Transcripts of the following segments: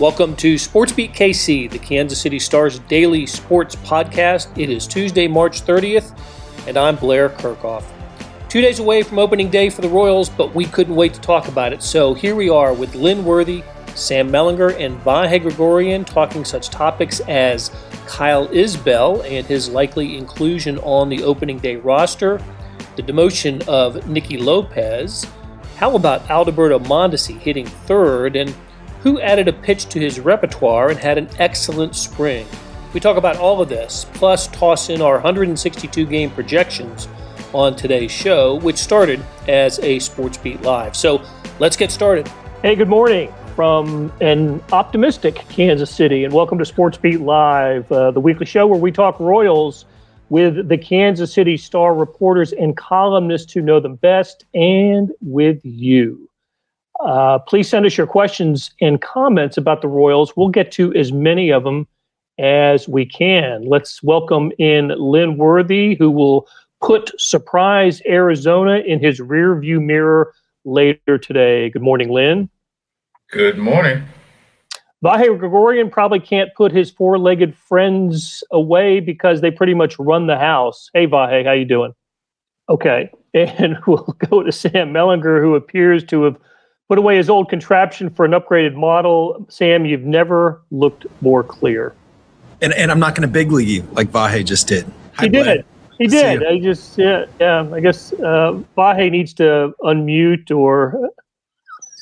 Welcome to SportsBeat KC, the Kansas City Stars daily sports podcast. It is Tuesday, March 30th, and I'm Blair Kerkhoff. Two days away from opening day for the Royals, but we couldn't wait to talk about it. So here we are with Lynn Worthy, Sam Mellinger, and Vahe Gregorian talking such topics as Kyle Isbel and his likely inclusion on the opening day roster, the demotion of Nicky Lopez, how about Alberto Mondesi hitting third, and who added a pitch to his repertoire and had an excellent spring. We talk about all of this, plus toss in our 162 game projections on today's show, which started as a Sports Beat Live. So let's get started. Hey, good morning from an optimistic Kansas City, and welcome to Sports Beat Live, uh, the weekly show where we talk Royals with the Kansas City Star reporters and columnists who know them best, and with you. Uh, please send us your questions and comments about the Royals. We'll get to as many of them as we can. Let's welcome in Lynn Worthy, who will put surprise Arizona in his rearview mirror later today. Good morning, Lynn. Good morning. Vahe Gregorian probably can't put his four-legged friends away because they pretty much run the house. Hey, Vahe, how you doing? Okay, and we'll go to Sam Mellinger, who appears to have put away his old contraption for an upgraded model. Sam, you've never looked more clear. And, and I'm not going to big league you like Vahe just did. Hi, he did. He did. I just yeah yeah. I guess uh, Vahe needs to unmute or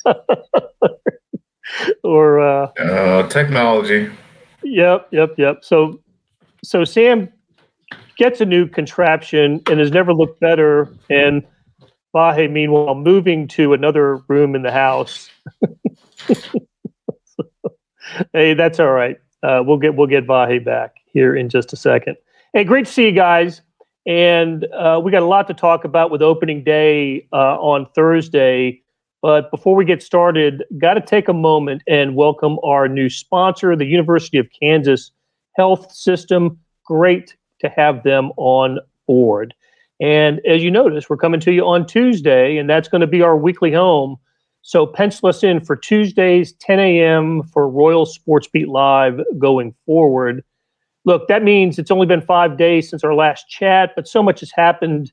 or uh, uh, technology. Yep, yep, yep. So so Sam gets a new contraption and has never looked better and Vahe, meanwhile, moving to another room in the house. hey, that's all right. Uh, we'll get we'll get Vahe back here in just a second. Hey, great to see you guys. And uh, we got a lot to talk about with opening day uh, on Thursday. But before we get started, got to take a moment and welcome our new sponsor, the University of Kansas Health System. Great to have them on board. And as you notice, we're coming to you on Tuesday, and that's going to be our weekly home. So pencil us in for Tuesdays, 10 a.m. for Royal Sports Beat Live going forward. Look, that means it's only been five days since our last chat, but so much has happened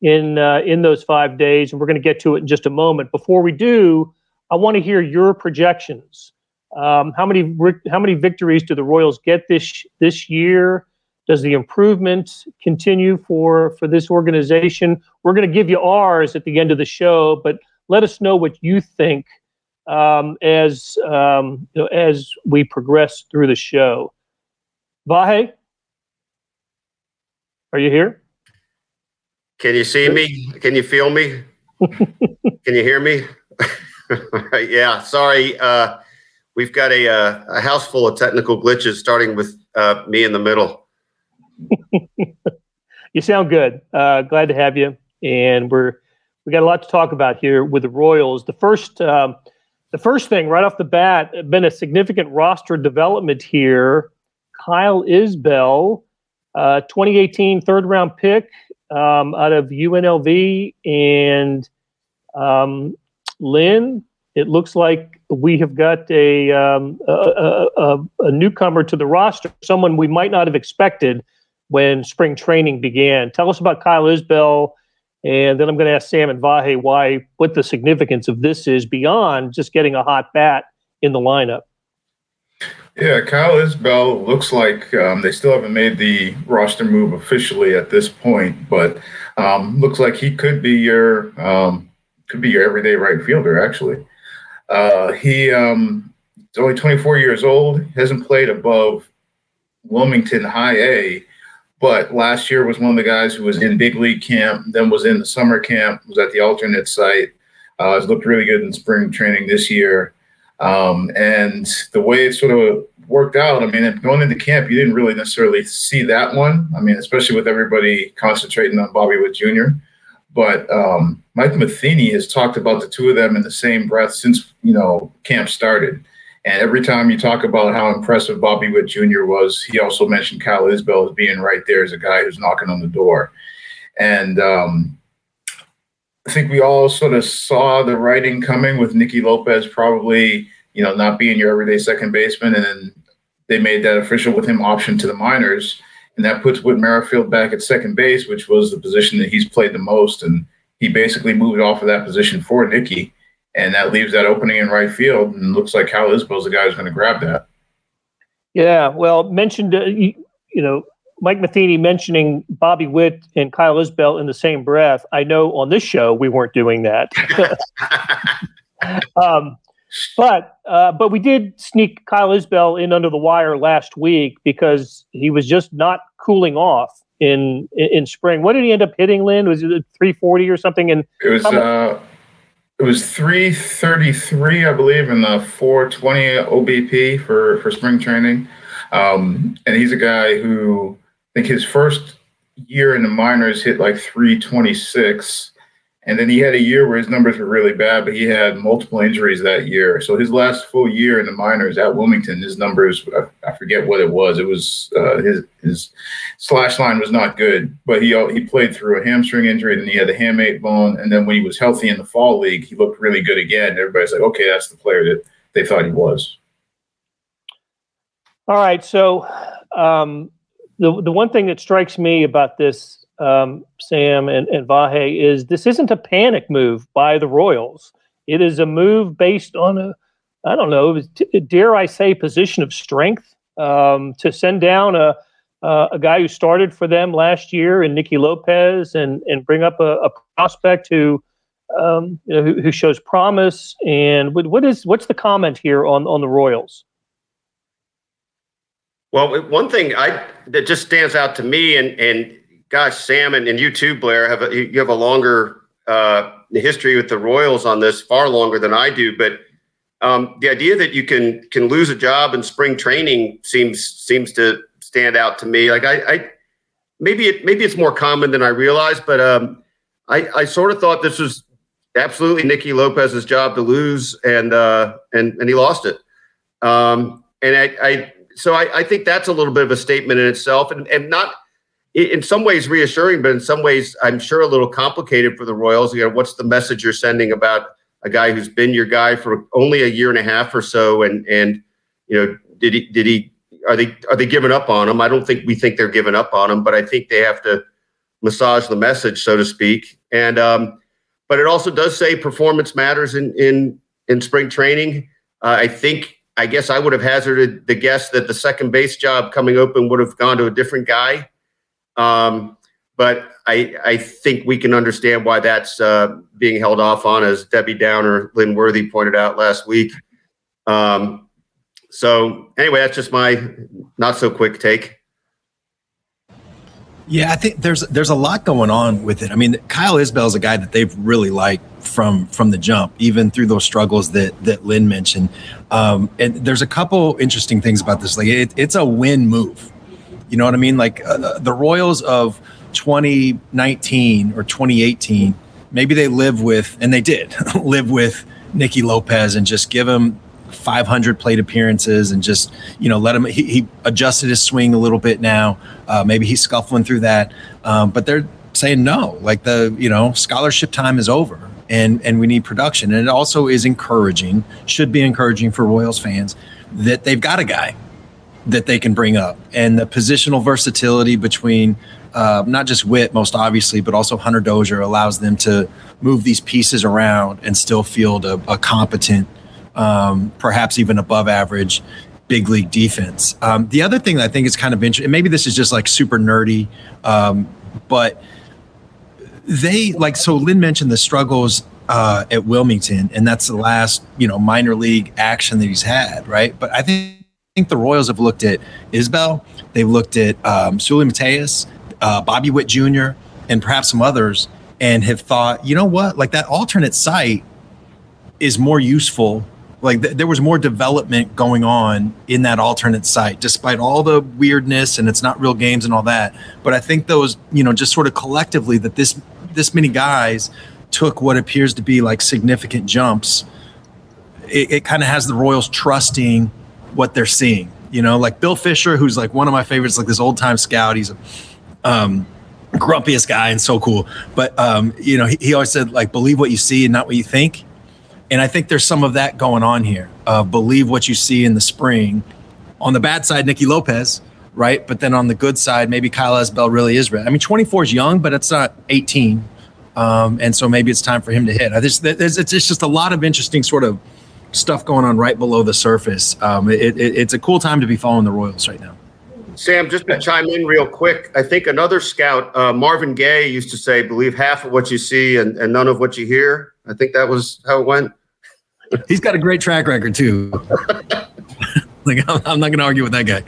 in uh, in those five days, and we're going to get to it in just a moment. Before we do, I want to hear your projections. Um, how many how many victories do the Royals get this this year? Does the improvement continue for for this organization? We're going to give you ours at the end of the show, but let us know what you think um, as um, you know, as we progress through the show. Vahe, are you here? Can you see me? Can you feel me? Can you hear me? yeah, sorry. Uh, we've got a, uh, a house full of technical glitches, starting with uh, me in the middle. You sound good. Uh, glad to have you. And we're we got a lot to talk about here with the Royals. The first um, the first thing right off the bat, been a significant roster development here. Kyle Isbel, uh, 2018 third round pick um, out of UNLV, and um, Lynn. It looks like we have got a, um, a, a, a, newcomer to the roster, someone we might not have expected when spring training began. Tell us about Kyle Isbel, and then I'm going to ask Sam and Vahe why what the significance of this is beyond just getting a hot bat in the lineup. Yeah, Kyle Isbel looks like um, they still haven't made the roster move officially at this point, but um, looks like he could be your um, could be your everyday right fielder. Actually, uh, he um, is only 24 years old, hasn't played above Wilmington High A but last year was one of the guys who was in big league camp, then was in the summer camp, was at the alternate site. Uh, has looked really good in spring training this year. Um, and the way it sort of worked out, I mean, going into camp, you didn't really necessarily see that one. I mean, especially with everybody concentrating on Bobby Witt Jr. But um, Mike Matheny has talked about the two of them in the same breath since you know camp started. And every time you talk about how impressive Bobby Witt Jr. was, he also mentioned Kyle Isbel as being right there as a guy who's knocking on the door. And um, I think we all sort of saw the writing coming with Nicky Lopez probably you know, not being your everyday second baseman. And then they made that official with him option to the minors. And that puts Whit Merrifield back at second base, which was the position that he's played the most. And he basically moved off of that position for Nicky. And that leaves that opening in right field. And looks like Kyle Isbel's the guy who's going to grab that. Yeah. Well, mentioned, uh, you, you know, Mike Matheny mentioning Bobby Witt and Kyle Isbel in the same breath. I know on this show we weren't doing that. um, but uh, but we did sneak Kyle Isbel in under the wire last week because he was just not cooling off in in, in spring. What did he end up hitting? Lynn was it 340 or something? And it was uh, it was 333, I believe, in the 420 OBP for for spring training. Um, and he's a guy who I think his first year in the minors hit like 326 and then he had a year where his numbers were really bad, but he had multiple injuries that year. So his last full year in the minors at Wilmington, his numbers, I, forget what it was. It was uh, his his slash line was not good, but he he played through a hamstring injury, and he had the hamate bone. And then when he was healthy in the fall league, he looked really good again. Everybody's like, okay, that's the player that they thought he was. All right. So um, the the one thing that strikes me about this um, Sam and, and Vahe, is this isn't a panic move by the Royals. It is a move based on a, I don't know, dare I say, position of strength um, to send down a, uh, a guy who started for them last year in Nicky Lopez and and bring up a, a prospect who, um, you know, who, who, shows promise. And what, what is what's the comment here on on the Royals? Well, one thing I that just stands out to me, and and gosh, Sam and, and you too, Blair, have a, you have a longer uh, history with the Royals on this, far longer than I do. But um, the idea that you can can lose a job in spring training seems seems to stand out to me. Like I, I maybe it maybe it's more common than I realize, but um, I, I sort of thought this was absolutely Nicky Lopez's job to lose, and uh, and and he lost it. Um, and I, I so I, I think that's a little bit of a statement in itself, and and not in some ways reassuring, but in some ways, I'm sure a little complicated for the Royals. You know, what's the message you're sending about a guy who's been your guy for only a year and a half or so, and and you know, did he did he are they are they giving up on him? I don't think we think they're giving up on him, but I think they have to massage the message, so to speak. And um, but it also does say performance matters in in in spring training. Uh, I think I guess I would have hazarded the guess that the second base job coming open would have gone to a different guy. Um, but I, I think we can understand why that's uh, being held off on, as Debbie Downer, Lynn Worthy pointed out last week. Um, so anyway, that's just my not so quick take. Yeah, I think there's there's a lot going on with it. I mean, Kyle Isbel is a guy that they've really liked from from the jump, even through those struggles that that Lynn mentioned. Um, and there's a couple interesting things about this. Like, it, it's a win move you know what I mean? Like uh, the Royals of 2019 or 2018, maybe they live with, and they did live with Nicky Lopez and just give him 500 plate appearances and just you know let him he, he adjusted his swing a little bit now. Uh, maybe he's scuffling through that. Um, but they're saying no like the you know scholarship time is over and and we need production. And it also is encouraging should be encouraging for royals fans that they've got a guy that they can bring up and the positional versatility between uh, not just Witt, most obviously, but also Hunter Dozier allows them to move these pieces around and still field a, a competent, um, perhaps even above average big league defense. Um, the other thing that I think is kind of interesting, maybe this is just like super nerdy, um, but they like, so Lynn mentioned the struggles uh, at Wilmington, and that's the last, you know, minor league action that he's had, right? But I think think the Royals have looked at Isbel, they've looked at um, Seuly Matias, uh, Bobby Witt Jr., and perhaps some others, and have thought, you know what, like that alternate site is more useful. Like th- there was more development going on in that alternate site, despite all the weirdness and it's not real games and all that. But I think those, you know, just sort of collectively that this this many guys took what appears to be like significant jumps. It, it kind of has the Royals trusting what they're seeing. You know, like Bill Fisher, who's like one of my favorites, like this old time scout. He's a um, grumpiest guy and so cool. But um, you know, he, he always said like, believe what you see and not what you think. And I think there's some of that going on here. Uh, believe what you see in the spring. On the bad side, Nicky Lopez, right? But then on the good side, maybe Kyle Isbel really is ready. I mean, 24 is young, but it's not 18. Um, and so maybe it's time for him to hit. There's, there's, it's just a lot of interesting sort of stuff going on right below the surface. Um, it, it, it's a cool time to be following the Royals right now. Sam, just to chime in real quick, I think another scout, uh, Marvin Gaye, used to say, "Believe half of what you see and, and none of what you hear." I think that was how it went. He's got a great track record too. like I'm, I'm not going to argue with that guy.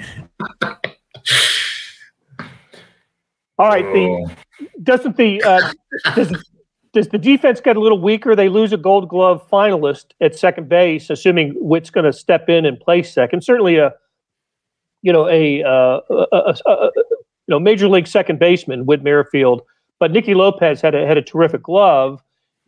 All right, the doesn't the uh, does, does the defense get a little weaker? They lose a Gold Glove finalist at second base, assuming Witt's going to step in and play second. Certainly a you know a, uh, a, a, a, you know major league second baseman, Whit Merrifield. But Nicky Lopez had a had a terrific glove.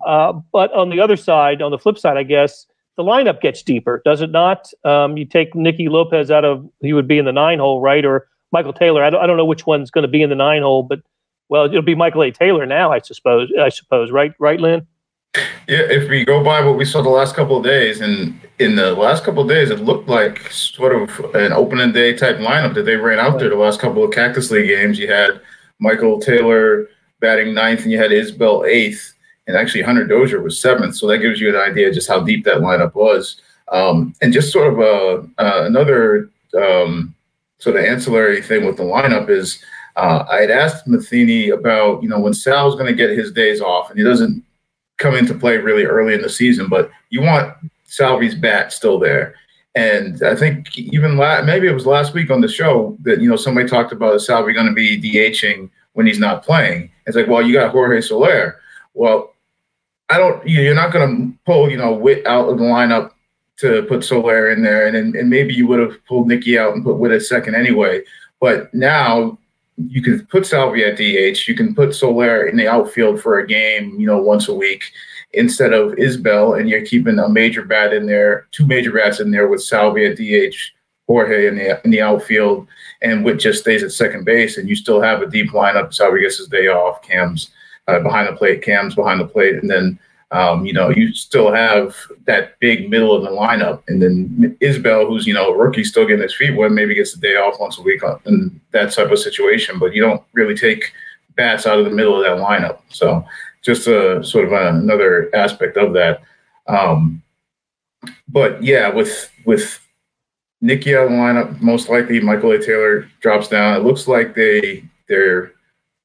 Uh, but on the other side, on the flip side, I guess the lineup gets deeper, does it not? Um, you take Nicky Lopez out of he would be in the nine hole, right? Or Michael Taylor. I don't, I don't know which one's going to be in the nine hole, but well, it'll be Michael A. Taylor now, I suppose. I suppose, right? Right, Lynn. Yeah, if we go by what we saw the last couple of days, and in the last couple of days, it looked like sort of an opening day type lineup that they ran out there the last couple of Cactus League games. You had Michael Taylor batting ninth, and you had Isbel eighth, and actually Hunter Dozier was seventh. So that gives you an idea just how deep that lineup was. Um, and just sort of a, uh, another um, sort of ancillary thing with the lineup is uh, I had asked Matheny about, you know, when Sal's going to get his days off, and he doesn't come into play really early in the season, but you want Salvi's bat still there. And I think even la- maybe it was last week on the show that you know somebody talked about is Salvi going to be DHing when he's not playing. It's like, well, you got Jorge Soler. Well, I don't. You're not going to pull you know Witt out of the lineup to put Soler in there, and and maybe you would have pulled Nicky out and put Witt at second anyway. But now you can put Salvi at DH. You can put Soler in the outfield for a game, you know, once a week instead of Isbel, and you're keeping a major bat in there, two major bats in there with Salvi at DH, Jorge in the in the outfield, and Witt just stays at second base, and you still have a deep lineup. Salvi gets his day off. Cam's uh, behind the plate. Cam's behind the plate, and then um, you know, you still have that big middle of the lineup, and then Isbel, who's you know a rookie, still getting his feet wet, maybe gets a day off once a week in that type of situation. But you don't really take bats out of the middle of that lineup. So just a sort of another aspect of that. Um, but yeah, with with Nicky out of the lineup, most likely Michael A. Taylor drops down. It looks like they they're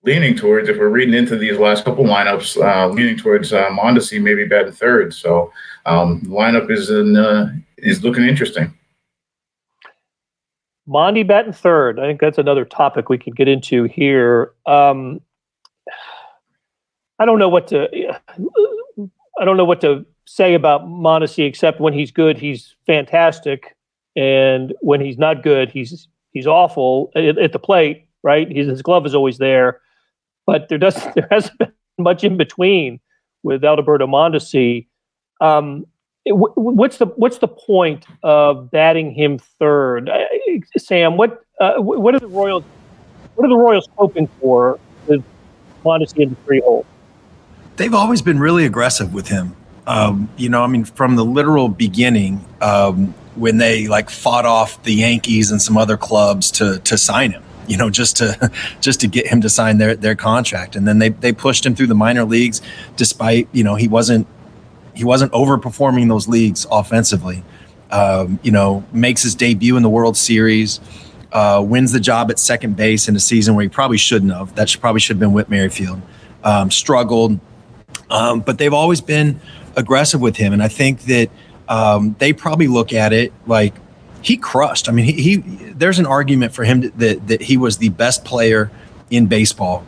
leaning towards, if we're reading into these last couple lineups, uh, leaning towards uh, Mondesi maybe batting third. So um, the lineup is in, uh, is looking interesting. Mondi batting third. I think that's another topic we could get into here. Um, I don't know what to. I don't know what to say about Mondesi except when he's good, he's fantastic, and when he's not good, he's he's awful at, at the plate. Right, his glove is always there but there does there hasn't been much in between with Alberto Mondesi. Um, what's the what's the point of batting him third, Sam? What uh, what are the Royals what are the Royals hoping for with Mondesi in the three hole? They've always been really aggressive with him. Um, you know, I mean, from the literal beginning, um, when they like fought off the Yankees and some other clubs to to sign him you know, just to just to get him to sign their their contract. And then they they pushed him through the minor leagues, despite you know he wasn't he wasn't overperforming those leagues offensively. Um, you know, makes his debut in the World Series, uh, wins the job at second base in a season where he probably shouldn't have. That should, probably should have been Whit Merrifield. Um, struggled, um, but they've always been aggressive with him, and I think that um, they probably look at it like he crushed. I mean, he, he there's an argument for him to, that that he was the best player in baseball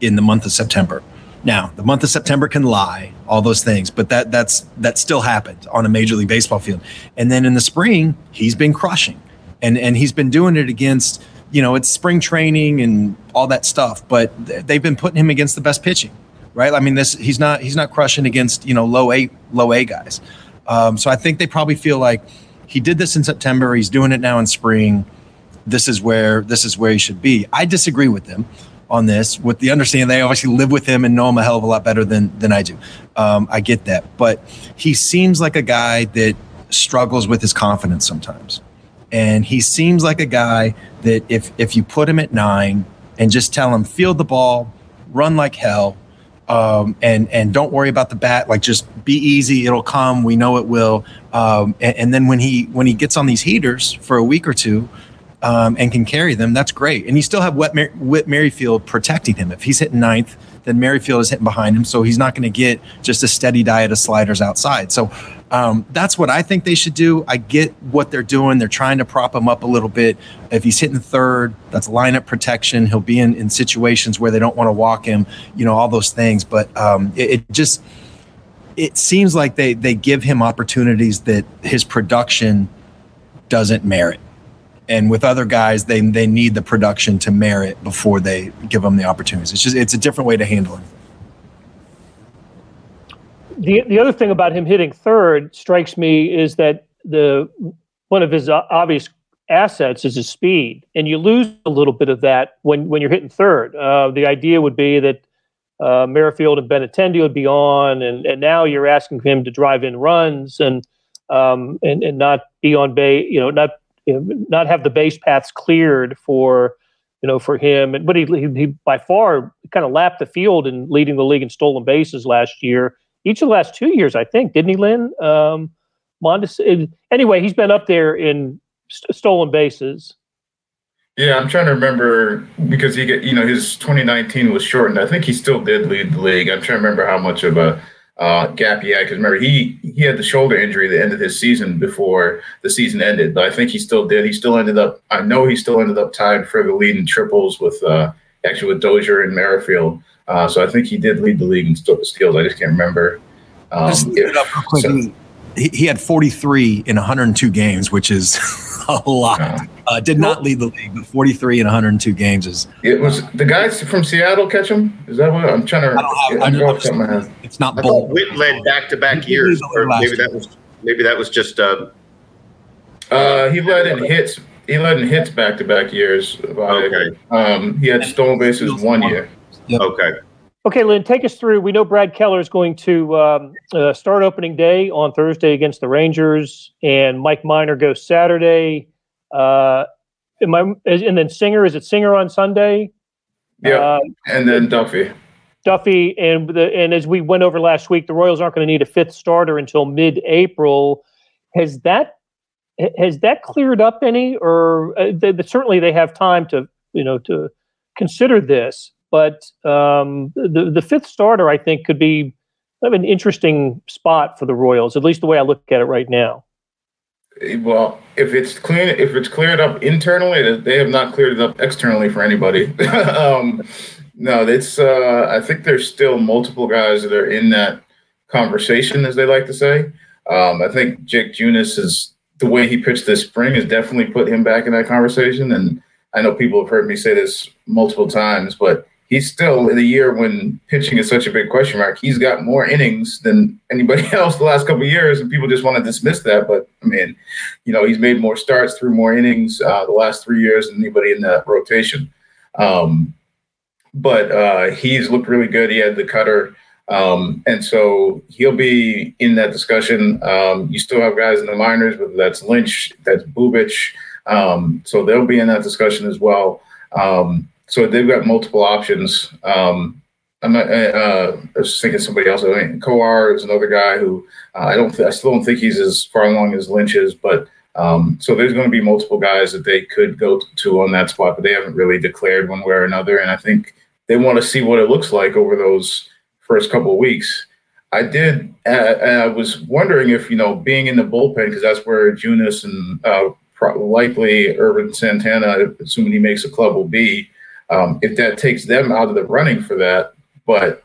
in the month of September. Now, the month of September can lie, all those things, but that that's that still happened on a major league baseball field. And then in the spring, he's been crushing. And and he's been doing it against, you know, it's spring training and all that stuff, but they've been putting him against the best pitching. Right? I mean, this he's not he's not crushing against, you know, low A low A guys. Um, so I think they probably feel like he did this in September. He's doing it now in spring. This is where this is where he should be. I disagree with them on this with the understanding they obviously live with him and know him a hell of a lot better than than I do. Um, I get that, but he seems like a guy that struggles with his confidence sometimes, and he seems like a guy that if if you put him at nine and just tell him field the ball, run like hell, um, and and don't worry about the bat. Like just be easy, it'll come. We know it will. Um, and, and, then when he when he gets on these heaters for a week or two. Um, and can carry them, that's great. And you still have Whit, Mer- Whit Merrifield protecting him. If he's hitting ninth, then Merrifield is hitting behind him, so he's not going to get just a steady diet of sliders outside. So um, that's what I think they should do. I get what they're doing. They're trying to prop him up a little bit. If he's hitting third, that's lineup protection. He'll be in, in situations where they don't want to walk him, you know, all those things. But um, it, it just it seems like they they give him opportunities that his production doesn't merit. And with other guys, they they need the production to merit before they give them the opportunities. It's just it's a different way to handle him the the other thing about him hitting third strikes me is that the one of his obvious assets is his speed, and you lose a little bit of that when when you're hitting third. Uh, the idea would be that uh, Merrifield and Benintendi would be on, and and now you're asking him to drive in runs and um, and and not be on base, you know, not you know, not have the base paths cleared for you know for him. And but he he, he by far kind of lapped the field in leading the league in stolen bases last year each of the last two years, I think, didn't he, Lynn? Um, Mondes- anyway, he's been up there in st- stolen bases. Yeah, I'm trying to remember because he get you know his 2019 was shortened. I think he still did lead the league. I'm trying to remember how much of a uh, gap he had because remember he he had the shoulder injury that ended his season before the season ended, but I think he still did. He still ended up. I know he still ended up tied for the lead in triples with uh, actually with Dozier and Merrifield. Uh, so I think he did lead the league in steals. I just can't remember. Um, if, so, he, he, had 43 in 102 games, which is a lot. Uh, uh, did not lead the league, but 43 in 102 games is. It was the guys from Seattle catch him. Is that what I'm trying to? I don't have, I'm I'm just, it's not bold. Whit led back to back years, or maybe that was maybe that was just. Uh, uh, he led in hits. He led in hits back to back years. Okay. Um, he had stolen bases one year. Yep. Okay. Okay, Lynn, take us through. We know Brad Keller is going to um, uh, start opening day on Thursday against the Rangers, and Mike Minor goes Saturday. Uh, am I, and then Singer, is it Singer on Sunday? Yeah, uh, and then Duffy. Duffy, and the and as we went over last week, the Royals aren't going to need a fifth starter until mid-April. Has that has that cleared up any, or uh, they, certainly they have time to you know to consider this? But um, the the fifth starter, I think, could be an interesting spot for the Royals. At least the way I look at it right now. Well, if it's clean, if it's cleared up internally, they have not cleared it up externally for anybody. um, no, it's. Uh, I think there's still multiple guys that are in that conversation, as they like to say. Um, I think Jake Junis is the way he pitched this spring has definitely put him back in that conversation. And I know people have heard me say this multiple times, but he's still in a year when pitching is such a big question mark. He's got more innings than anybody else the last couple years, and people just want to dismiss that. But I mean, you know, he's made more starts through more innings uh, the last three years than anybody in that rotation. Um, but uh, he's looked really good. He had the cutter. Um, and so he'll be in that discussion. Um, you still have guys in the minors, whether that's Lynch, that's Bubic. Um, so they'll be in that discussion as well. Um, so they've got multiple options. Um, I'm not. Uh, I was thinking somebody else. I mean, Kowar is another guy who uh, I don't. Th- I still don't think he's as far along as Lynch is, but um, so there's going to be multiple guys that they could go to on that spot, but they haven't really declared one way or another. And I think they want to see what it looks like over those first couple of weeks. I did. Uh, I was wondering if you know, being in the bullpen because that's where Junis and uh, likely Ervin Santana, assuming he makes a club, will be um, if that takes them out of the running for that. But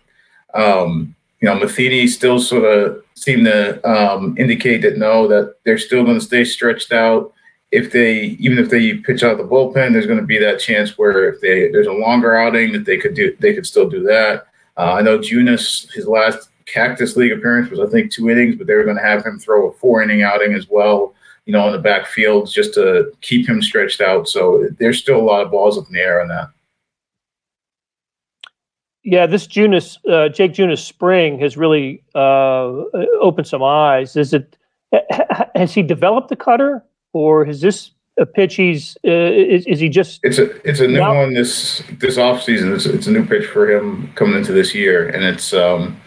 um, you know, Matheny still sort of seem to um, indicate that no, that they're still going to stay stretched out. If they, even if they pitch out the bullpen, there's going to be that chance where if they there's a longer outing that they could do, they could still do that. Uh, I know Junis, his last Cactus League appearance was I think two innings, but they were going to have him throw a four inning outing as well. You know, in the backfield just to keep him stretched out. So there's still a lot of balls up in the air on that. Yeah, this Junis, uh, Jake Junis spring has really uh, opened some eyes. Is it has he developed the cutter, or is this a pitch he's uh, is, is, he just? It's a it's a new now? one this this off season. It's, it's a new pitch for him coming into this year, and it's um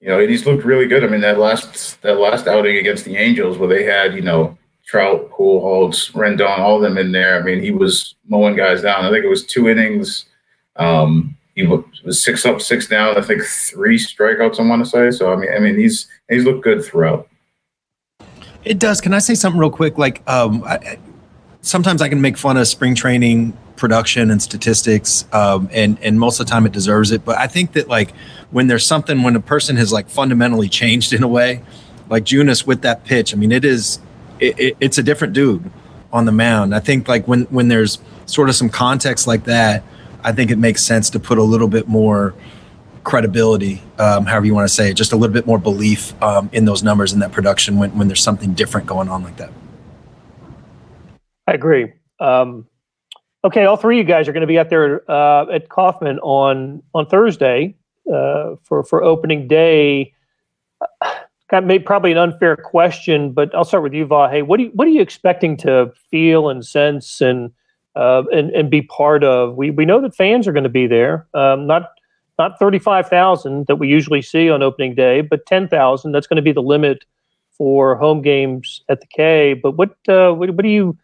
you know he's looked really good. I mean that last that last outing against the Angels where they had you know Trout, Pujols, Rendon, all of them in there. I mean he was mowing guys down. I think it was two innings. Um, he was six up, six down. I think three strikeouts. I want to say. So I mean, I mean, he's he's looked good throughout. It does. Can I say something real quick? Like, um, I, sometimes I can make fun of spring training production and statistics, um, and and most of the time it deserves it. But I think that like when there's something when a person has like fundamentally changed in a way, like Junis with that pitch. I mean, it is it, it, it's a different dude on the mound. I think like when when there's sort of some context like that I think it makes sense to put a little bit more credibility, um, however you want to say it, just a little bit more belief um, in those numbers and that production when, when there's something different going on like that. I agree. Um, okay, all three of you guys are going to be out there uh, at Kauffman on on Thursday uh, for for opening day. Kind of made probably an unfair question, but I'll start with you, Vahe. What do you, what are you expecting to feel and sense and uh, and, and be part of. We, we know that fans are going to be there, um, not not 35,000 that we usually see on opening day, but 10,000. That's going to be the limit for home games at the K. But what, uh, what, what do you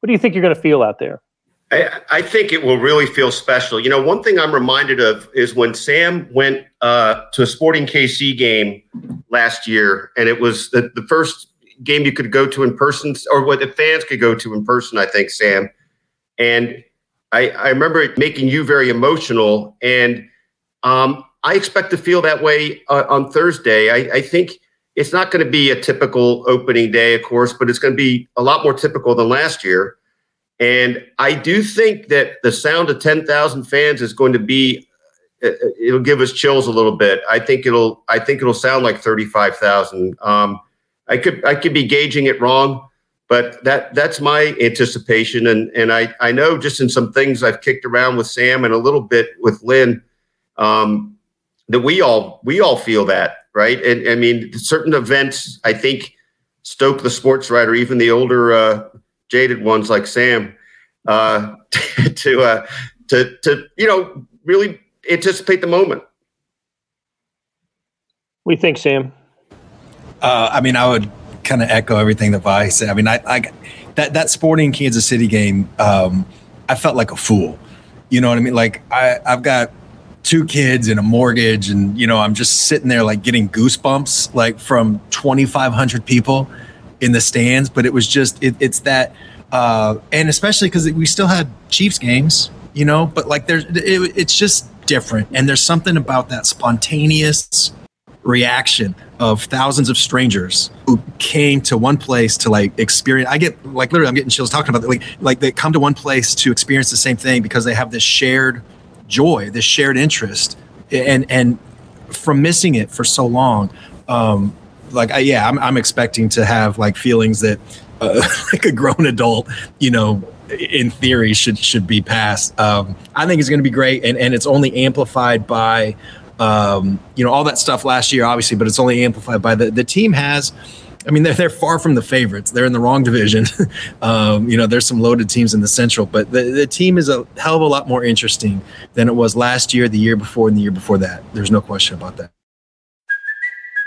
what do you think you're going to feel out there? I, I, think it will really feel special. You know, one thing I'm reminded of is when Sam went uh, to a Sporting KC game last year, and it was the, the first game you could go to in person, or what the fans could go to in person. I think Sam and I, I remember it making you very emotional. And um, I expect to feel that way uh, on Thursday. I, I think it's not going to be a typical opening day, of course, but it's going to be a lot more typical than last year. And I do think that the sound of 10,000 fans is going to be uh, uh, it'll give us chills a little bit. I think it'll I think it'll sound like 35,000. Um, I could I could be gauging it wrong, but that that's my anticipation and and I I know just in some things I've kicked around with Sam and a little bit with Lynn um, that we all we all feel that right and I mean certain events I think stoke the sports writer even the older uh, jaded ones like Sam uh, to uh, to to you know really anticipate the moment. We think Sam. Uh, I mean, I would kind of echo everything that Vi said. I mean, I, I that that Sporting Kansas City game, um, I felt like a fool. You know what I mean? Like I, I've got two kids and a mortgage, and you know, I'm just sitting there like getting goosebumps, like from 2,500 people in the stands. But it was just, it, it's that, uh, and especially because we still had Chiefs games, you know. But like, there's, it, it's just different, and there's something about that spontaneous reaction of thousands of strangers who came to one place to like experience i get like literally i'm getting chills talking about that like like they come to one place to experience the same thing because they have this shared joy this shared interest and and from missing it for so long um like I, yeah I'm, I'm expecting to have like feelings that uh, like a grown adult you know in theory should should be passed. Um i think it's going to be great and and it's only amplified by um, you know, all that stuff last year, obviously, but it's only amplified by the the team has. I mean, they're, they're far from the favorites. They're in the wrong division. um, you know, there's some loaded teams in the Central, but the, the team is a hell of a lot more interesting than it was last year, the year before, and the year before that. There's no question about that.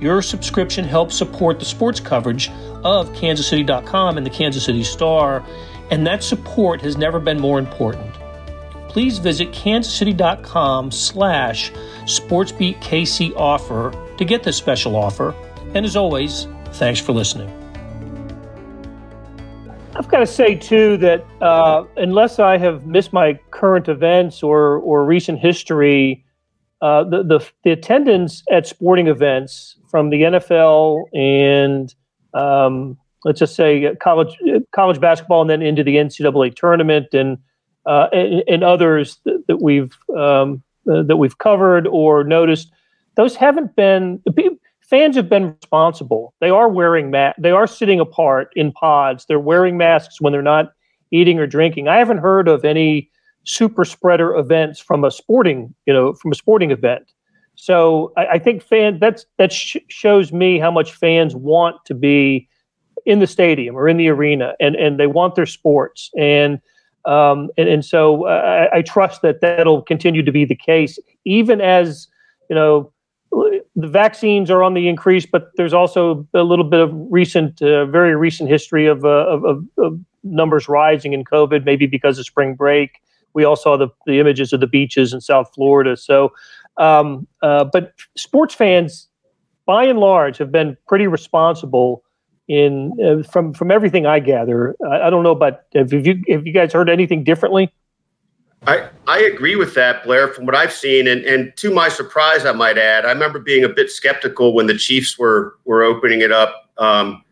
Your subscription helps support the sports coverage of kansascity.com and the Kansas City Star, and that support has never been more important. Please visit kansascity.com slash sportsbeatkc offer to get this special offer. And as always, thanks for listening. I've got to say too that uh, unless I have missed my current events or or recent history, uh, the, the the attendance at sporting events from the NFL and um, let's just say college college basketball and then into the NCAA tournament and uh, and, and, others that, that we've um, uh, that we've covered or noticed, those haven't been fans have been responsible. They are wearing ma- they are sitting apart in pods. They're wearing masks when they're not eating or drinking. I haven't heard of any super spreader events from a sporting, you know, from a sporting event. So I, I think fans that's that sh- shows me how much fans want to be in the stadium or in the arena, and and they want their sports, and um, and, and so uh, I, I trust that that'll continue to be the case, even as you know the vaccines are on the increase, but there's also a little bit of recent, uh, very recent history of, uh, of, of, numbers rising in COVID, maybe because of spring break. We all saw the, the images of the beaches in South Florida. So, um, uh, but sports fans, by and large, have been pretty responsible in uh, from from everything I gather. I, I don't know, but have you have you guys heard anything differently? I, I agree with that, Blair, from what I've seen. And, and to my surprise, I might add, I remember being a bit skeptical when the Chiefs were, were opening it up. Um,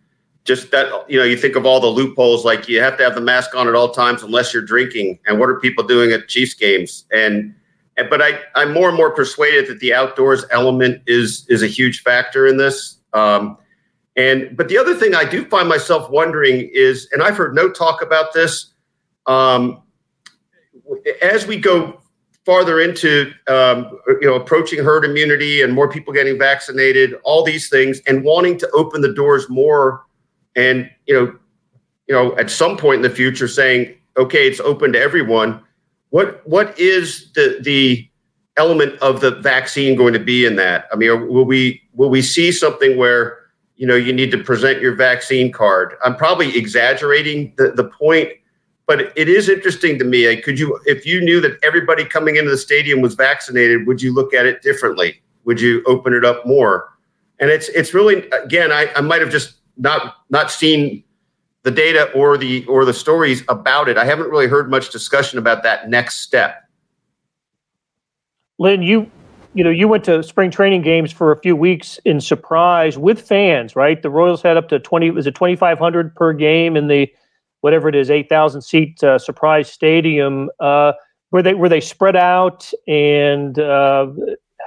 just that, you know, you think of all the loopholes, like you have to have the mask on at all times unless you're drinking. And what are people doing at Chiefs games? And, and but I, I'm more and more persuaded that the outdoors element is, is a huge factor in this. Um, and, but the other thing I do find myself wondering is, and I've heard no talk about this, um, as we go farther into um, you know approaching herd immunity and more people getting vaccinated, all these things, and wanting to open the doors more, and you know, you know, at some point in the future, saying, okay, it's open to everyone. What what is the the element of the vaccine going to be in that? I mean, will we will we see something where you know you need to present your vaccine card? I'm probably exaggerating the the point but it is interesting to me. Could you, if you knew that everybody coming into the stadium was vaccinated, would you look at it differently? Would you open it up more? And it's it's really again, I, I might have just not not seen the data or the or the stories about it. I haven't really heard much discussion about that next step. Lynn, you you know you went to spring training games for a few weeks in surprise with fans, right? The Royals had up to twenty was it twenty five hundred per game in the whatever it is, eight thousand seat uh, surprise stadium. Uh, were they were they spread out, and uh,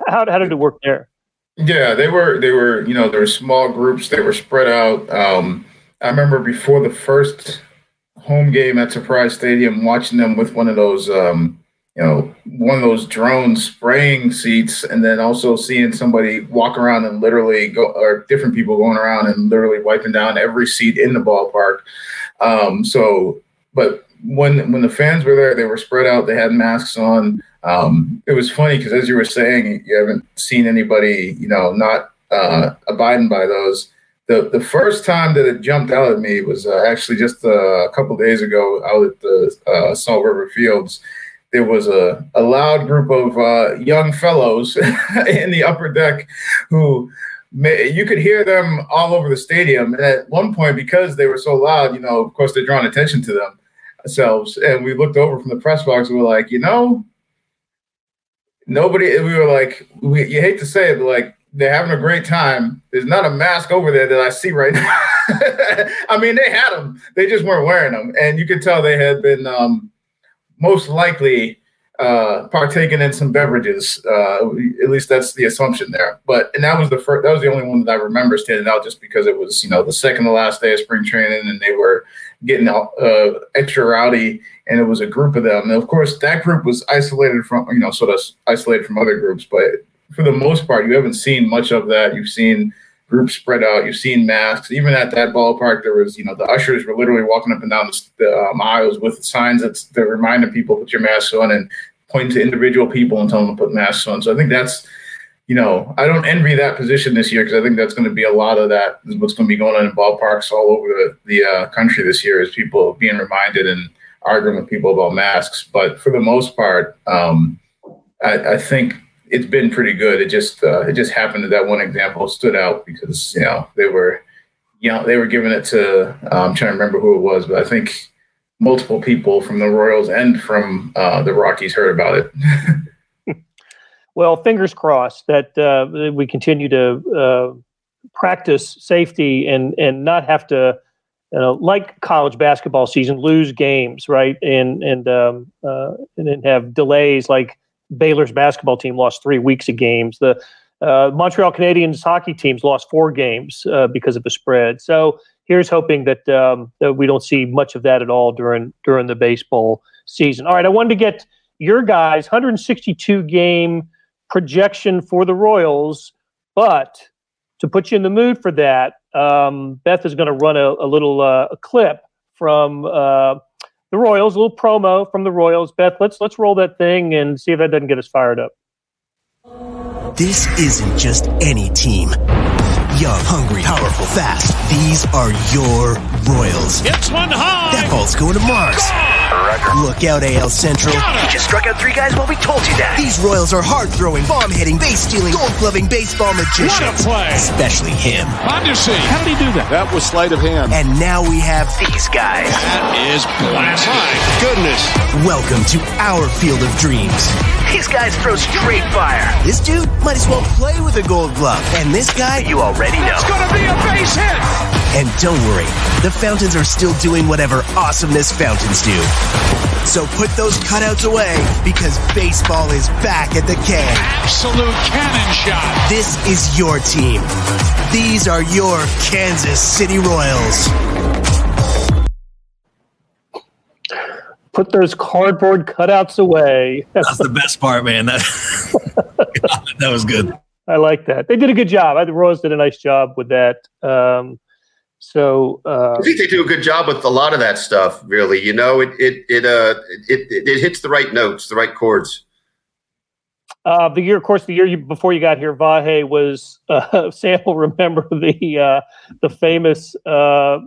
how how did it work there? Yeah, they were they were you know there were small groups. They were spread out. Um, I remember before the first home game at Surprise Stadium, watching them with one of those. Um, you know, one of those drone spraying seats, and then also seeing somebody walk around and literally go, or different people going around and literally wiping down every seat in the ballpark. Um, so, but when when the fans were there, they were spread out. They had masks on. Um, it was funny because as you were saying, you haven't seen anybody, you know, not uh, abiding by those. The the first time that it jumped out at me was uh, actually just uh, a couple days ago out at the uh, Salt River Fields. There was a, a loud group of uh, young fellows in the upper deck who you could hear them all over the stadium. And at one point, because they were so loud, you know, of course, they're drawing attention to themselves. And we looked over from the press box and we were like, you know, nobody, we were like, we, you hate to say it, but like, they're having a great time. There's not a mask over there that I see right now. I mean, they had them, they just weren't wearing them. And you could tell they had been um, most likely uh, partaking in some beverages. Uh, at least that's the assumption there. But and that was the first. That was the only one that I remember standing out, just because it was you know the second to last day of spring training, and they were getting uh, extra rowdy, and it was a group of them. And of course, that group was isolated from you know sort of isolated from other groups, but for the most part, you haven't seen much of that. You've seen groups spread out. You've seen masks. Even at that ballpark, there was, you know, the ushers were literally walking up and down the um, aisles with signs that, that reminded people put your mask on and pointing to individual people and telling them to put masks on. So I think that's, you know, I don't envy that position this year because I think that's going to be a lot of that is what's going to be going on in ballparks all over the, the uh, country this year is people being reminded and arguing with people about masks. But for the most part, um, I, I think it's been pretty good. It just uh, it just happened that that one example stood out because you know they were you know they were giving it to uh, I'm trying to remember who it was, but I think multiple people from the Royals and from uh, the Rockies heard about it. well, fingers crossed that uh, we continue to uh, practice safety and and not have to. You know, like college basketball season, lose games, right, and and um, uh, and have delays like Baylor's basketball team lost three weeks of games. The uh, Montreal Canadiens hockey teams lost four games uh, because of a spread. So here's hoping that um, that we don't see much of that at all during during the baseball season. All right, I wanted to get your guys 162 game projection for the Royals, but to put you in the mood for that, um, Beth is going to run a, a little uh, a clip from uh, the Royals, a little promo from the Royals. Beth, let's let's roll that thing and see if that doesn't get us fired up. This isn't just any team. Young, hungry, powerful, fast. These are your Royals. It's one high. That ball's going to Mars. Look out, AL Central. You just struck out three guys while we told you that. These Royals are hard throwing, bomb hitting, base stealing, gold gloving baseball magicians. What a play. Especially him. Mondesi. How did he do that? That was sleight of hand. And now we have these guys. That is blast. My goodness. Welcome to our field of dreams. These guys throw straight fire. This dude might as well play with a gold glove. And this guy, you already know. It's going to be a base hit. And don't worry, the fountains are still doing whatever awesomeness fountains do. So put those cutouts away because baseball is back at the K. Absolute cannon shot. This is your team. These are your Kansas City Royals. Put those cardboard cutouts away. That's the best part, man. That, that was good. I like that. They did a good job. I think the Royals did a nice job with that. Um, so uh, I think they do a good job with a lot of that stuff. Really, you know, it it it uh it it, it hits the right notes, the right chords. Uh, the year, of course, the year you, before you got here, Vahe was uh, Sam will remember the uh, the famous uh,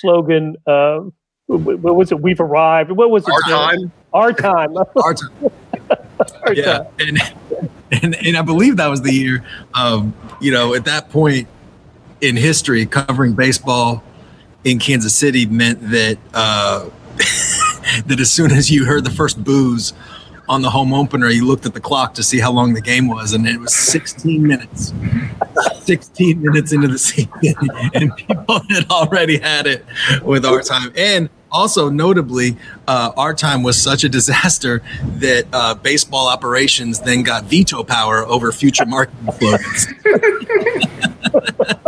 slogan. Uh, what was it? We've arrived. What was it? Our time. Our time. Our time. Our yeah, time. and, and and I believe that was the year. Um, you know, at that point in history, covering baseball in Kansas City meant that uh, that as soon as you heard the first booze on the home opener, you looked at the clock to see how long the game was, and it was 16 minutes. 16 minutes into the season, and people had already had it with our time. And also, notably, uh, our time was such a disaster that uh, baseball operations then got veto power over future marketing slogans.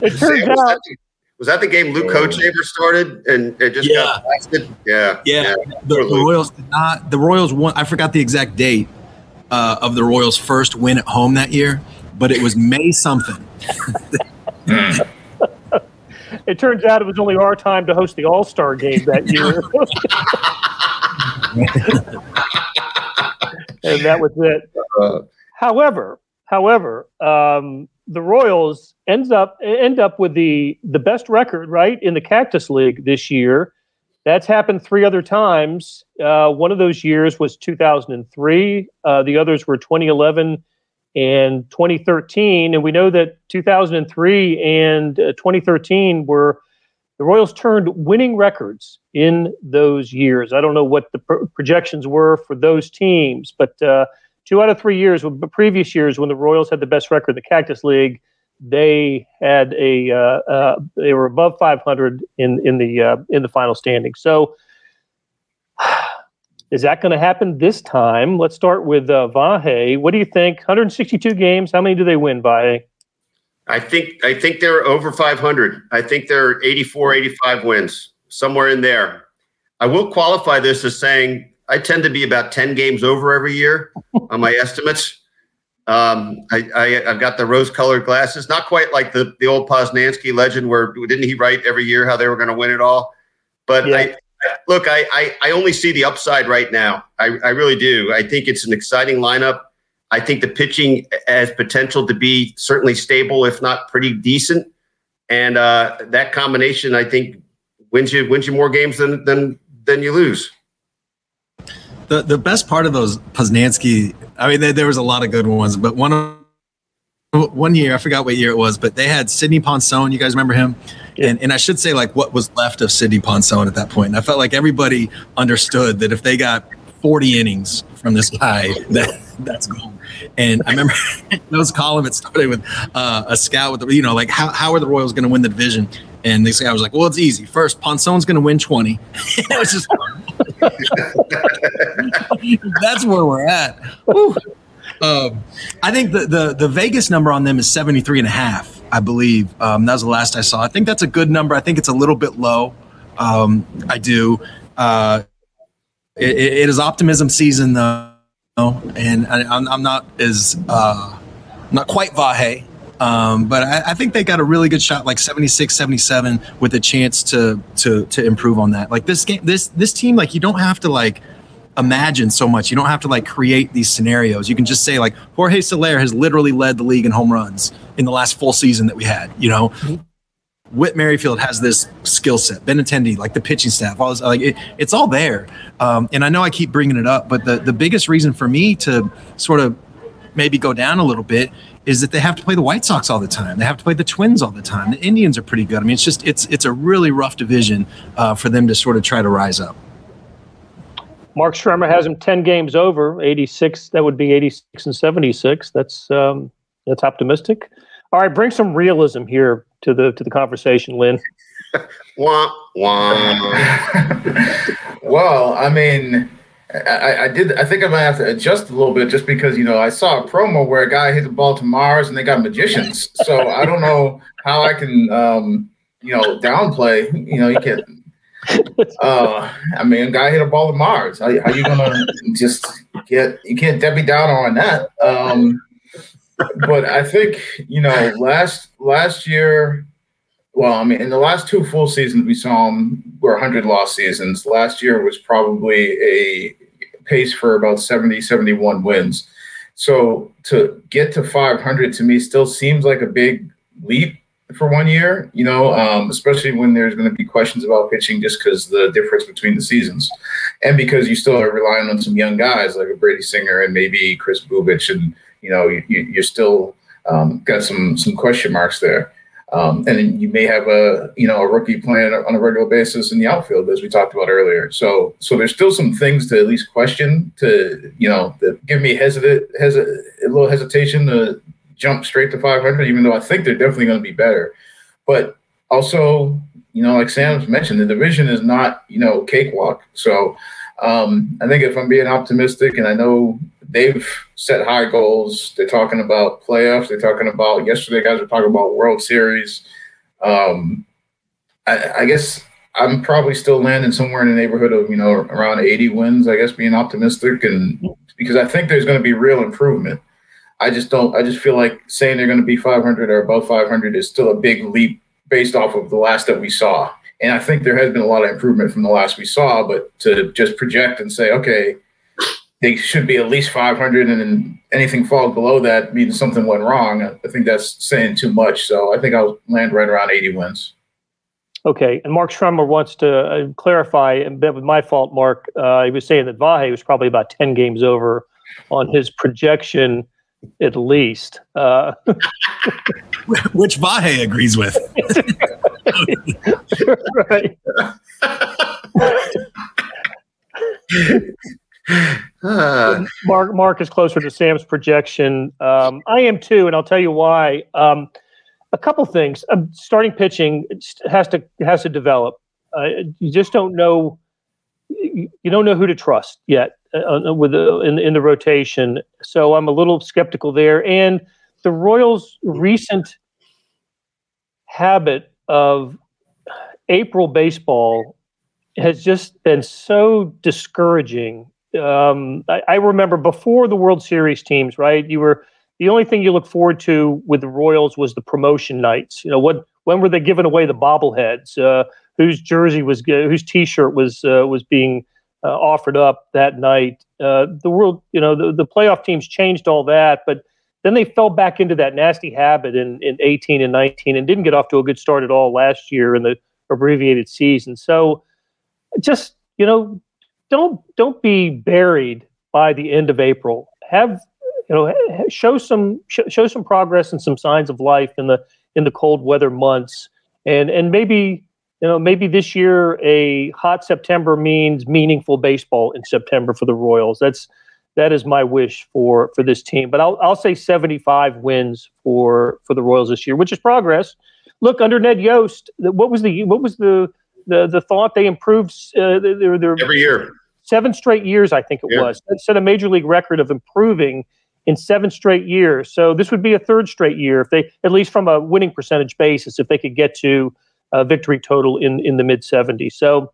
It turns was, out that the, was that the game Luke Hochevar started and it just Yeah. got blasted? Yeah. Yeah, the, the Royals did not. The Royals won. I forgot the exact date uh, of the Royals' first win at home that year, but it was May something. it turns out it was only our time to host the All Star game that year, and that was it. Uh, However, however, um, the Royals ends up end up with the the best record right in the Cactus League this year. That's happened three other times. Uh, one of those years was 2003. Uh, the others were 2011 and 2013. And we know that 2003 and uh, 2013 were the Royals turned winning records in those years. I don't know what the pro- projections were for those teams, but uh, two out of three years, previous years when the Royals had the best record in the Cactus League, they had a uh, uh, they were above 500 in in the uh, in the final standing. So, is that going to happen this time? Let's start with uh, Vahe. What do you think? 162 games. How many do they win, Vahe? I think I think they're over 500. I think they're 84, 85 wins, somewhere in there. I will qualify this as saying I tend to be about 10 games over every year on my estimates. Um, I, I have got the rose-colored glasses, not quite like the the old Posnanski legend, where didn't he write every year how they were going to win it all? But Yeah. I, look, I, I I only see the upside right now. I, I really do. I think it's an exciting lineup. I think the pitching has potential to be certainly stable, if not pretty decent. And uh, that combination, I think, wins you wins you more games than than than you lose. The the best part of those Posnanski, I mean, there, there was a lot of good ones, but one of one year, I forgot what year it was, but they had Sidney Ponson. You guys remember him? And and I should say like what was left of Sidney Ponson at that point. And I felt like everybody understood that if they got 40 innings from this guy, that that's gold. And I remember those column it started with uh, a scout with the, you know like how how are the Royals going to win the division? And this guy was like, well, it's easy. First, Ponson's going to win 20. it was just that's where we're at. Whew. Um, I think the, the the Vegas number on them is 73 and a half, I believe. Um, that was the last I saw. I think that's a good number. I think it's a little bit low. Um, I do. Uh, it, it is optimism season though, and I, I'm, I'm not as uh, not quite Vahe. Um, but I, I think they got a really good shot, like 76, 77, with a chance to to to improve on that. Like this game, this this team, like you don't have to like imagine so much. You don't have to like create these scenarios. You can just say like Jorge Soler has literally led the league in home runs in the last full season that we had. You know, Whit Merrifield has this skill set. Benintendi, like the pitching staff, all this, like it, it's all there. Um, and I know I keep bringing it up, but the the biggest reason for me to sort of maybe go down a little bit is that they have to play the White Sox all the time. They have to play the Twins all the time. The Indians are pretty good. I mean, it's just it's it's a really rough division uh, for them to sort of try to rise up. Mark Schremer has him 10 games over, 86. That would be 86 and 76. That's um, that's optimistic. All right, bring some realism here to the to the conversation, Lynn. Wah, wah. well, I mean, I, I did. I think I might have to adjust a little bit just because you know I saw a promo where a guy hit the ball to Mars and they got magicians. So I don't know how I can, um, you know, downplay. You know, you can. Uh, I mean, guy hit a ball to Mars. How, how you gonna just get? You can't Debbie down on that. Um, but I think you know last last year. Well, I mean, in the last two full seasons we saw them were 100 loss seasons. Last year was probably a pace for about 70, 71 wins. So to get to 500 to me still seems like a big leap for one year, you know, um, especially when there's going to be questions about pitching just because the difference between the seasons. And because you still are relying on some young guys like a Brady Singer and maybe Kris Bubic, and, you know, you, you're still um, got some some question marks there. Um, and then you may have a you know a rookie playing on a regular basis in the outfield, as we talked about earlier. So so there's still some things to at least question to you know give me hesitant hesi- a little hesitation to jump straight to 500, even though I think they're definitely going to be better. But also, you know, like Sam's mentioned, the division is not you know cakewalk. So um, I think if I'm being optimistic, and I know they've set high goals. They're talking about playoffs. They're talking about yesterday. Guys were talking about World Series. Um, I, I guess I'm probably still landing somewhere in the neighborhood of you know around 80 wins. I guess being optimistic, and because I think there's going to be real improvement. I just don't. I just feel like saying they're going to be 500 or above 500 is still a big leap based off of the last that we saw. And I think there has been a lot of improvement from the last we saw. But to just project and say, okay, they should be at least 500, and then anything falls below that means something went wrong. I think that's saying too much. So I think I'll land right around 80 wins. Okay, and Mark Schremer wants to uh, clarify, and that was my fault, Mark. Uh, he was saying that Vahe was probably about 10 games over on his projection, at least. Uh, Which Vahe agrees with. right. Mark Mark is closer to Sam's projection. Um, I am too, and I'll tell you why. Um, a couple things. Um, starting pitching has to has to develop. Uh, you just don't know. You don't know who to trust yet uh, uh, with the, in in the rotation. So I'm a little skeptical there. And the Royals' recent habit of April baseball has just been so discouraging um, I, I remember before the World Series teams, right? You were the only thing you looked forward to with the Royals was the promotion nights. You know, what when were they giving away the bobbleheads? Uh, whose jersey was whose T-shirt was uh, was being uh, offered up that night? Uh, the world, you know, the, the playoff teams changed all that, but then they fell back into that nasty habit in, in 18 and 19 and didn't get off to a good start at all last year in the abbreviated season. So just, you know, don't don't be buried by the end of April. Have you know show some show some progress and some signs of life in the in the cold weather months and and maybe you know maybe this year a hot September means meaningful baseball in September for the Royals. That's that is my wish for for this team. But I'll I'll say 75 wins for for the Royals this year, which is progress. Look under Ned Yost, what was the what was the the, the thought they improved uh, their, their every year seven straight years I think it yeah. was that set a major league record of improving in seven straight years. So this would be a third straight year if they, at least from a winning percentage basis, if they could get to a victory total in in the mid 70s. So,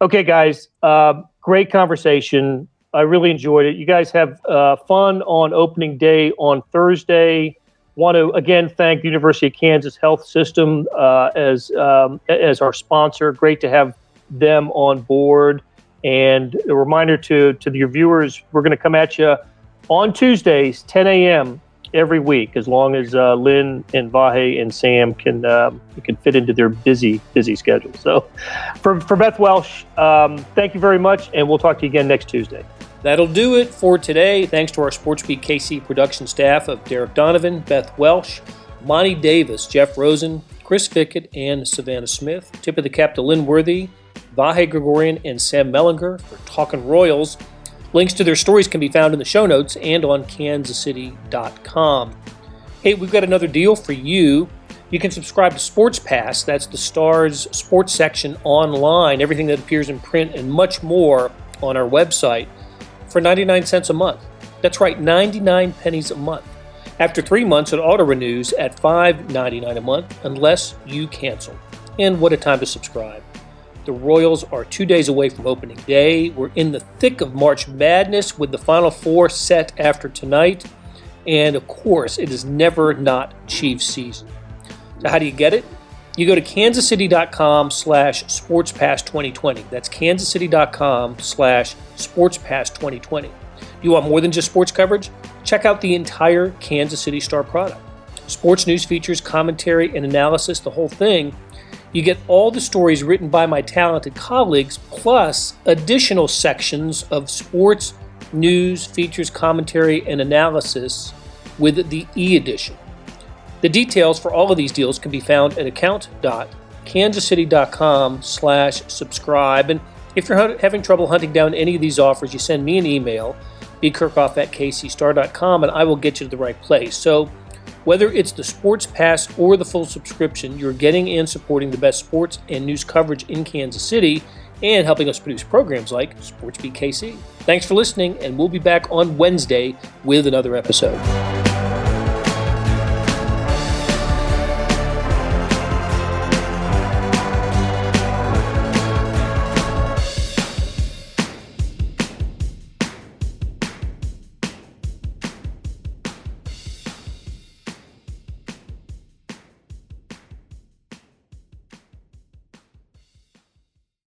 okay, guys, uh, great conversation. I really enjoyed it. You guys have uh, fun on opening day on Thursday. Want to again thank the University of Kansas Health System uh, as um, as our sponsor. Great to have them on board. And a reminder to to your viewers, we're going to come at you on Tuesdays, 10 a.m. every week, as long as uh, Lynn and Vahe and Sam can um, can fit into their busy busy schedule. So, for for Beth Welsh, um, thank you very much, and we'll talk to you again next Tuesday. That'll do it for today. Thanks to our SportsBeat KC production staff of Derek Donovan, Beth Welsh, Monty Davis, Jeff Rosen, Chris Fickett, and Savannah Smith. Tip of the cap to Lynn Worthy, Vahe Gregorian, and Sam Mellinger for Talking Royals. Links to their stories can be found in the show notes and on kansascity.com. Hey, we've got another deal for you. You can subscribe to Sports Pass, that's the Stars sports section online, everything that appears in print and much more on our website for 99 cents a month. That's right, 99 pennies a month. After three months, it auto renews at $5.99 a month unless you cancel. And what a time to subscribe! The Royals are two days away from opening day. We're in the thick of March Madness with the Final Four set after tonight. And of course, it is never not Chiefs season. So how do you get it? You go to kansascity.com slash sportspass2020. That's kansascity.com slash sportspass2020. You want more than just sports coverage? Check out the entire Kansas City Star product. Sports news features, commentary, and analysis, the whole thing – you get all the stories written by my talented colleagues, plus additional sections of sports, news, features, commentary, and analysis with the e edition. The details for all of these deals can be found at account.kansascity.com slash subscribe. And if you're having trouble hunting down any of these offers, you send me an email, bkerkhoff at kcstar.com, and I will get you to the right place. So whether it's the Sports Pass or the full subscription, you're getting and supporting the best sports and news coverage in Kansas City and helping us produce programs like SportsBeat KC. Thanks for listening, and we'll be back on Wednesday with another episode.